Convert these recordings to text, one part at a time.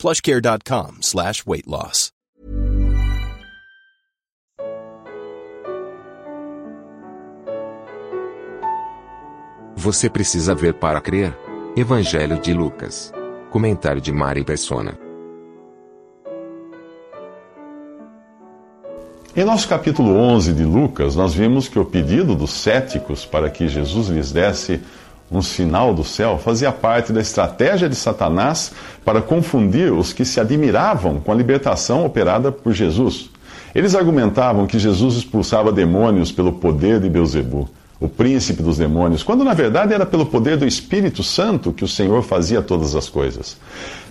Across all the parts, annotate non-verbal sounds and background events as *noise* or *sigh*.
plushcare.com slash weight loss. Você precisa ver para crer. Evangelho de Lucas. Comentário de Mari Persona. Em nosso capítulo 11 de Lucas, nós vimos que o pedido dos céticos para que Jesus lhes desse um sinal do céu fazia parte da estratégia de Satanás para confundir os que se admiravam com a libertação operada por Jesus. Eles argumentavam que Jesus expulsava demônios pelo poder de Beuzebu, o príncipe dos demônios, quando na verdade era pelo poder do Espírito Santo que o Senhor fazia todas as coisas.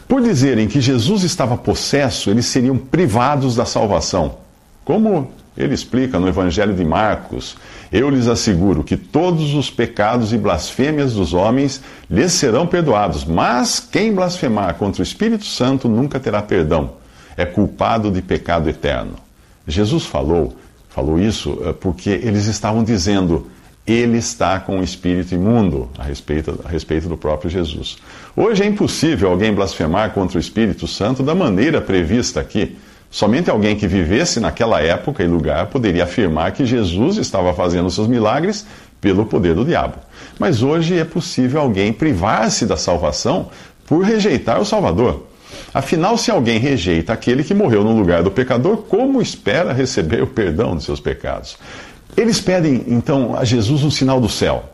Por dizerem que Jesus estava possesso, eles seriam privados da salvação. Como ele explica no Evangelho de Marcos, eu lhes asseguro que todos os pecados e blasfêmias dos homens lhes serão perdoados, mas quem blasfemar contra o Espírito Santo nunca terá perdão. É culpado de pecado eterno. Jesus falou, falou isso eh, porque eles estavam dizendo, ele está com o espírito imundo a respeito, a respeito do próprio Jesus. Hoje é impossível alguém blasfemar contra o Espírito Santo da maneira prevista aqui. Somente alguém que vivesse naquela época e lugar poderia afirmar que Jesus estava fazendo seus milagres pelo poder do diabo. Mas hoje é possível alguém privar-se da salvação por rejeitar o Salvador. Afinal, se alguém rejeita aquele que morreu no lugar do pecador, como espera receber o perdão de seus pecados? Eles pedem então a Jesus um sinal do céu.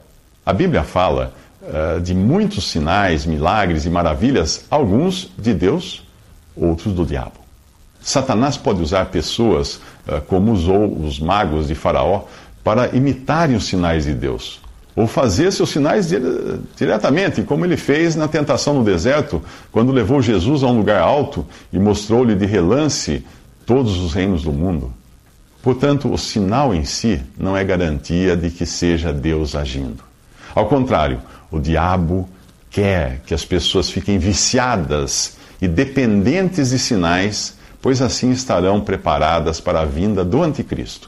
A Bíblia fala uh, de muitos sinais, milagres e maravilhas, alguns de Deus, outros do diabo. Satanás pode usar pessoas, uh, como usou os magos de Faraó, para imitarem os sinais de Deus. Ou fazer seus sinais dire diretamente, como ele fez na tentação no deserto, quando levou Jesus a um lugar alto e mostrou-lhe de relance todos os reinos do mundo. Portanto, o sinal em si não é garantia de que seja Deus agindo. Ao contrário, o diabo quer que as pessoas fiquem viciadas e dependentes de sinais pois assim estarão preparadas para a vinda do Anticristo.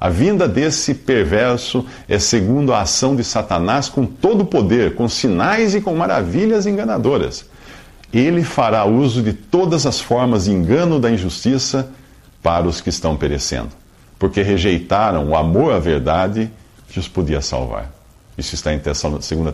A vinda desse perverso é segundo a ação de Satanás com todo o poder, com sinais e com maravilhas enganadoras. Ele fará uso de todas as formas de engano da injustiça para os que estão perecendo, porque rejeitaram o amor à verdade que os podia salvar. Isso está em 2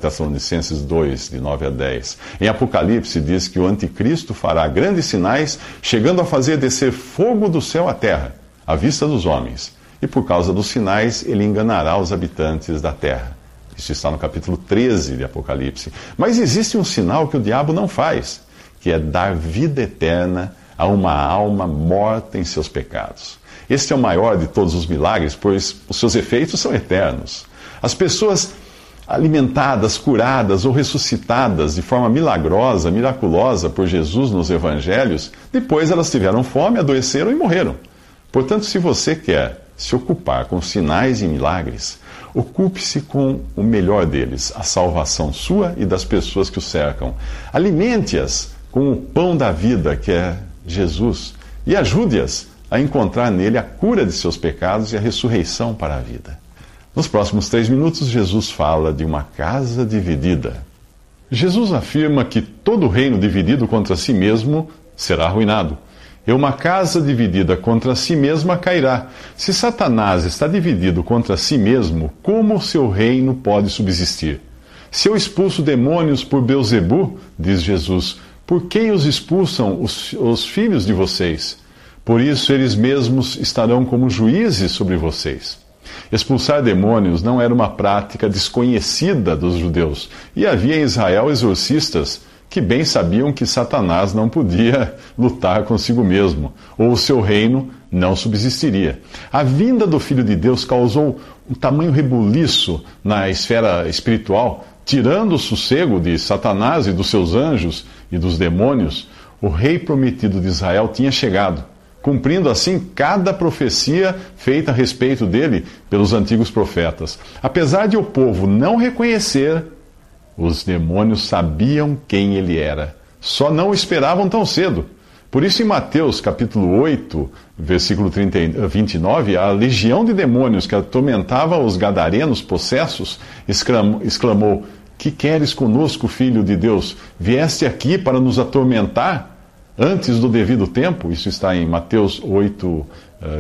Tessalonicenses 2, de 9 a 10. Em Apocalipse diz que o anticristo fará grandes sinais, chegando a fazer descer fogo do céu à terra, à vista dos homens. E por causa dos sinais, ele enganará os habitantes da terra. Isso está no capítulo 13 de Apocalipse. Mas existe um sinal que o diabo não faz, que é dar vida eterna a uma alma morta em seus pecados. Este é o maior de todos os milagres, pois os seus efeitos são eternos. As pessoas alimentadas, curadas ou ressuscitadas de forma milagrosa, miraculosa por Jesus nos evangelhos, depois elas tiveram fome, adoeceram e morreram. Portanto, se você quer se ocupar com sinais e milagres, ocupe-se com o melhor deles, a salvação sua e das pessoas que o cercam. Alimente-as com o pão da vida, que é Jesus, e ajude-as a encontrar nele a cura de seus pecados e a ressurreição para a vida. Nos próximos três minutos, Jesus fala de uma casa dividida. Jesus afirma que todo reino dividido contra si mesmo será arruinado. E uma casa dividida contra si mesma cairá. Se Satanás está dividido contra si mesmo, como o seu reino pode subsistir? Se eu expulso demônios por Beuzebu, diz Jesus, por quem os expulsam os, os filhos de vocês? Por isso eles mesmos estarão como juízes sobre vocês. Expulsar demônios não era uma prática desconhecida dos judeus, e havia em Israel exorcistas que bem sabiam que Satanás não podia *laughs* lutar consigo mesmo, ou o seu reino não subsistiria. A vinda do Filho de Deus causou um tamanho rebuliço na esfera espiritual, tirando o sossego de Satanás e dos seus anjos e dos demônios. O rei prometido de Israel tinha chegado cumprindo assim cada profecia feita a respeito dele pelos antigos profetas. Apesar de o povo não reconhecer, os demônios sabiam quem ele era, só não esperavam tão cedo. Por isso, em Mateus capítulo 8, versículo 30, 29, a legião de demônios que atormentava os gadarenos possessos exclamou, exclamou: Que queres conosco, filho de Deus? Vieste aqui para nos atormentar antes do devido tempo? Isso está em Mateus 8,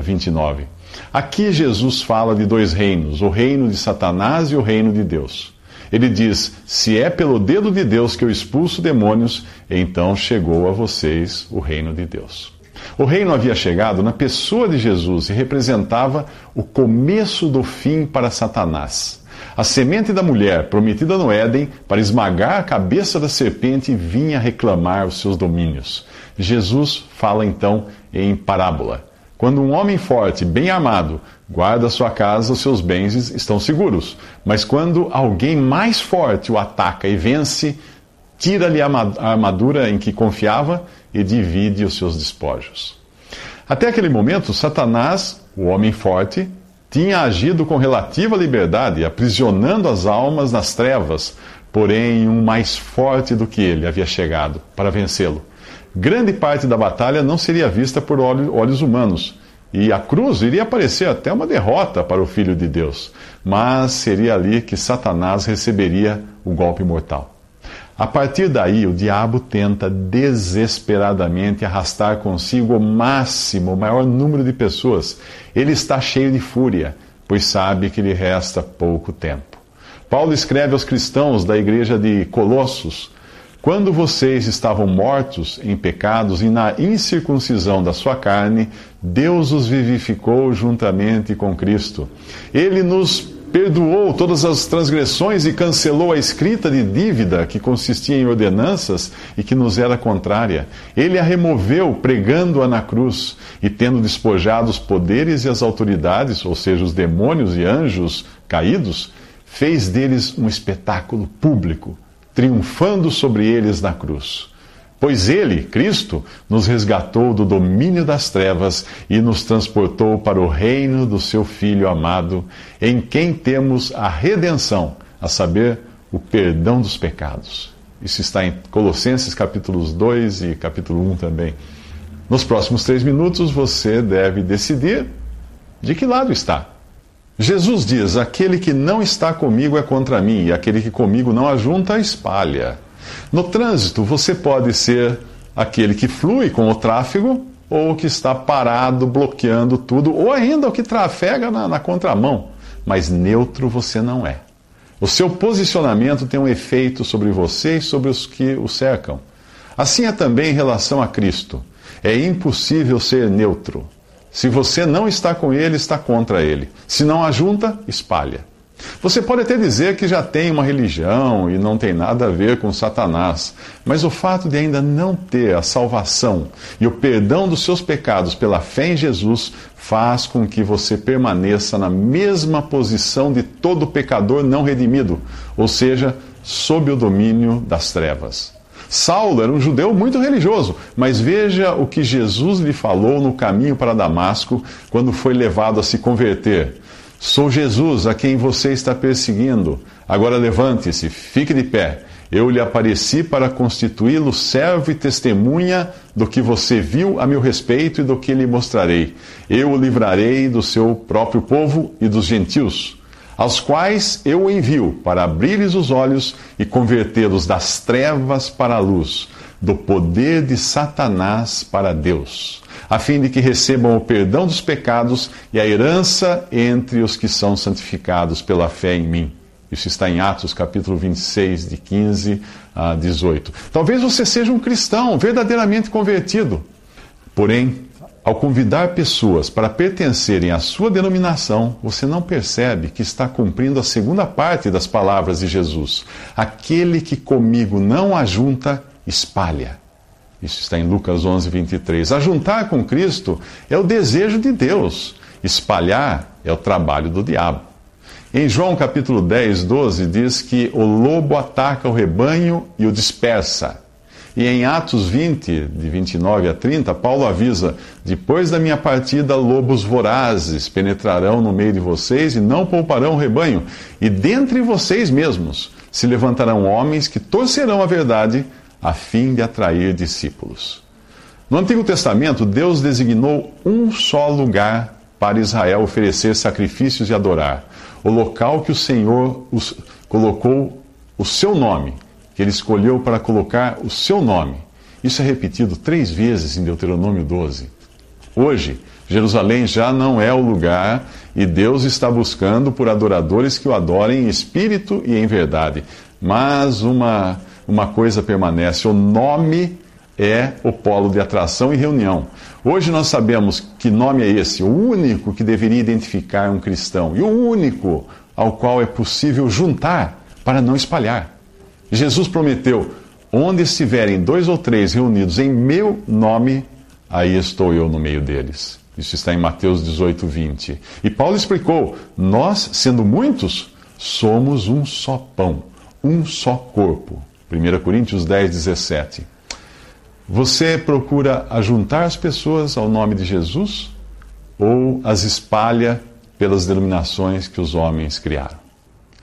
29. Aqui Jesus fala de dois reinos: o reino de Satanás e o reino de Deus. Ele diz: Se é pelo dedo de Deus que eu expulso demônios, então chegou a vocês o reino de Deus. O reino havia chegado na pessoa de Jesus e representava o começo do fim para Satanás. A semente da mulher, prometida no Éden, para esmagar a cabeça da serpente, vinha reclamar os seus domínios. Jesus fala então em parábola. Quando um homem forte, bem armado, guarda sua casa, seus bens estão seguros. Mas quando alguém mais forte o ataca e vence, tira-lhe a armadura em que confiava e divide os seus despojos. Até aquele momento, Satanás, o homem forte, tinha agido com relativa liberdade, aprisionando as almas nas trevas, porém um mais forte do que ele havia chegado para vencê-lo. Grande parte da batalha não seria vista por olhos humanos, e a cruz iria parecer até uma derrota para o Filho de Deus, mas seria ali que Satanás receberia o golpe mortal. A partir daí, o diabo tenta desesperadamente arrastar consigo o máximo, o maior número de pessoas. Ele está cheio de fúria, pois sabe que lhe resta pouco tempo. Paulo escreve aos cristãos da igreja de Colossos quando vocês estavam mortos em pecados e na incircuncisão da sua carne, Deus os vivificou juntamente com Cristo. Ele nos perdoou todas as transgressões e cancelou a escrita de dívida que consistia em ordenanças e que nos era contrária. Ele a removeu pregando-a na cruz e tendo despojado os poderes e as autoridades, ou seja, os demônios e anjos caídos, fez deles um espetáculo público triunfando sobre eles na cruz. Pois ele, Cristo, nos resgatou do domínio das trevas e nos transportou para o reino do seu Filho amado, em quem temos a redenção, a saber, o perdão dos pecados. Isso está em Colossenses capítulos 2 e capítulo 1 também. Nos próximos três minutos você deve decidir de que lado está. Jesus diz: Aquele que não está comigo é contra mim, e aquele que comigo não ajunta, espalha. No trânsito, você pode ser aquele que flui com o tráfego, ou que está parado, bloqueando tudo, ou ainda o que trafega na, na contramão. Mas neutro você não é. O seu posicionamento tem um efeito sobre você e sobre os que o cercam. Assim é também em relação a Cristo. É impossível ser neutro. Se você não está com ele, está contra ele. Se não ajunta, espalha. Você pode até dizer que já tem uma religião e não tem nada a ver com Satanás, mas o fato de ainda não ter a salvação e o perdão dos seus pecados pela fé em Jesus faz com que você permaneça na mesma posição de todo pecador não redimido, ou seja, sob o domínio das trevas. Saulo era um judeu muito religioso, mas veja o que Jesus lhe falou no caminho para Damasco quando foi levado a se converter. Sou Jesus a quem você está perseguindo. Agora levante-se, fique de pé. Eu lhe apareci para constituí-lo servo e testemunha do que você viu a meu respeito e do que lhe mostrarei. Eu o livrarei do seu próprio povo e dos gentios aos quais eu o envio para abrir-lhes os olhos e convertê-los das trevas para a luz, do poder de Satanás para Deus, a fim de que recebam o perdão dos pecados e a herança entre os que são santificados pela fé em mim. Isso está em Atos capítulo 26, de 15 a 18. Talvez você seja um cristão verdadeiramente convertido, porém ao convidar pessoas para pertencerem à sua denominação, você não percebe que está cumprindo a segunda parte das palavras de Jesus. Aquele que comigo não ajunta, espalha. Isso está em Lucas 11, 23. Ajuntar com Cristo é o desejo de Deus, espalhar é o trabalho do diabo. Em João capítulo 10, 12, diz que o lobo ataca o rebanho e o dispersa. E em Atos 20, de 29 a 30, Paulo avisa: Depois da minha partida, lobos vorazes penetrarão no meio de vocês e não pouparão o rebanho, e dentre vocês mesmos se levantarão homens que torcerão a verdade a fim de atrair discípulos. No Antigo Testamento, Deus designou um só lugar para Israel oferecer sacrifícios e adorar, o local que o Senhor colocou o seu nome que ele escolheu para colocar o seu nome. Isso é repetido três vezes em Deuteronômio 12. Hoje, Jerusalém já não é o lugar e Deus está buscando por adoradores que o adorem em espírito e em verdade. Mas uma, uma coisa permanece: o nome é o polo de atração e reunião. Hoje nós sabemos que nome é esse, o único que deveria identificar um cristão e o único ao qual é possível juntar para não espalhar. Jesus prometeu: onde estiverem dois ou três reunidos em meu nome, aí estou eu no meio deles. Isso está em Mateus 18, 20. E Paulo explicou: nós, sendo muitos, somos um só pão, um só corpo. 1 Coríntios 10, 17. Você procura ajuntar as pessoas ao nome de Jesus ou as espalha pelas denominações que os homens criaram?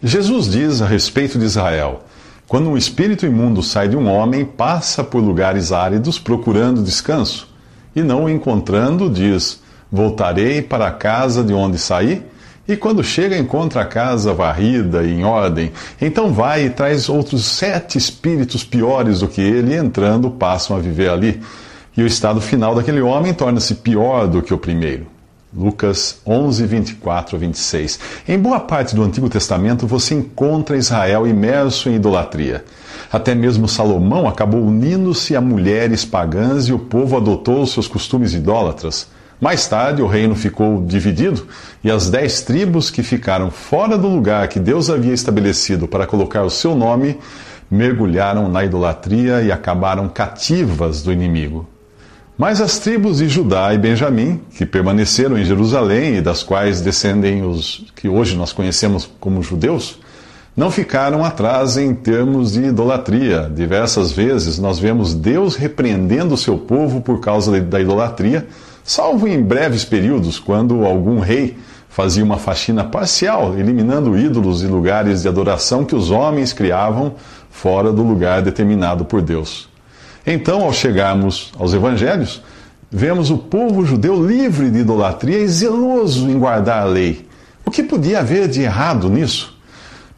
Jesus diz a respeito de Israel: quando um espírito imundo sai de um homem, passa por lugares áridos procurando descanso, e não o encontrando, diz: Voltarei para a casa de onde saí. E quando chega, encontra a casa varrida e em ordem. Então vai e traz outros sete espíritos piores do que ele, e entrando, passam a viver ali. E o estado final daquele homem torna-se pior do que o primeiro. Lucas 11, 24 a 26. Em boa parte do Antigo Testamento você encontra Israel imerso em idolatria. Até mesmo Salomão acabou unindo-se a mulheres pagãs e o povo adotou seus costumes idólatras. Mais tarde, o reino ficou dividido e as dez tribos que ficaram fora do lugar que Deus havia estabelecido para colocar o seu nome mergulharam na idolatria e acabaram cativas do inimigo. Mas as tribos de Judá e Benjamim, que permaneceram em Jerusalém e das quais descendem os que hoje nós conhecemos como judeus, não ficaram atrás em termos de idolatria. Diversas vezes nós vemos Deus repreendendo o seu povo por causa da idolatria, salvo em breves períodos, quando algum rei fazia uma faxina parcial, eliminando ídolos e lugares de adoração que os homens criavam fora do lugar determinado por Deus. Então, ao chegarmos aos evangelhos, vemos o povo judeu livre de idolatria e zeloso em guardar a lei. O que podia haver de errado nisso?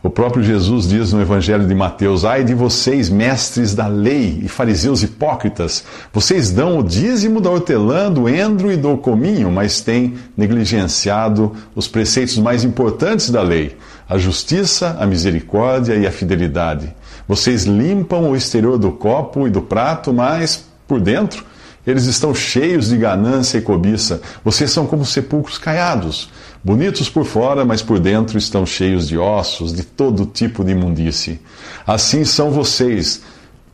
O próprio Jesus diz no Evangelho de Mateus: Ai de vocês, mestres da lei e fariseus hipócritas, vocês dão o dízimo da hortelã, do endro e do cominho, mas têm negligenciado os preceitos mais importantes da lei: a justiça, a misericórdia e a fidelidade. Vocês limpam o exterior do copo e do prato, mas por dentro eles estão cheios de ganância e cobiça. Vocês são como sepulcros caiados, bonitos por fora, mas por dentro estão cheios de ossos, de todo tipo de imundície. Assim são vocês.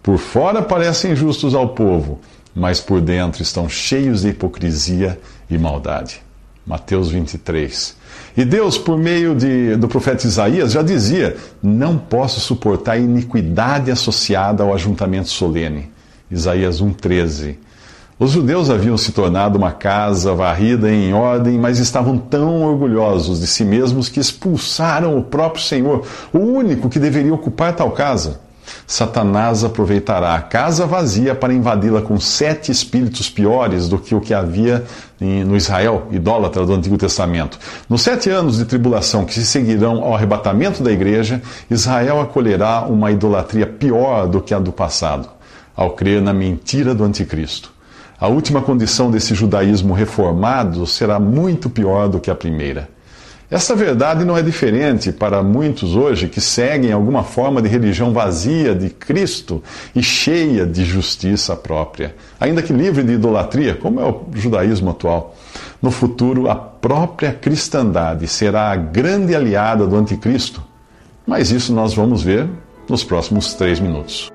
Por fora parecem justos ao povo, mas por dentro estão cheios de hipocrisia e maldade. Mateus 23. E Deus, por meio de, do profeta Isaías, já dizia: Não posso suportar a iniquidade associada ao ajuntamento solene. Isaías 1,13. Os judeus haviam se tornado uma casa varrida em ordem, mas estavam tão orgulhosos de si mesmos que expulsaram o próprio Senhor, o único que deveria ocupar tal casa. Satanás aproveitará a casa vazia para invadi-la com sete espíritos piores do que o que havia no Israel idólatra do Antigo Testamento. Nos sete anos de tribulação que se seguirão ao arrebatamento da igreja, Israel acolherá uma idolatria pior do que a do passado, ao crer na mentira do Anticristo. A última condição desse judaísmo reformado será muito pior do que a primeira. Essa verdade não é diferente para muitos hoje que seguem alguma forma de religião vazia de Cristo e cheia de justiça própria, ainda que livre de idolatria, como é o judaísmo atual. No futuro, a própria cristandade será a grande aliada do anticristo, mas isso nós vamos ver nos próximos três minutos.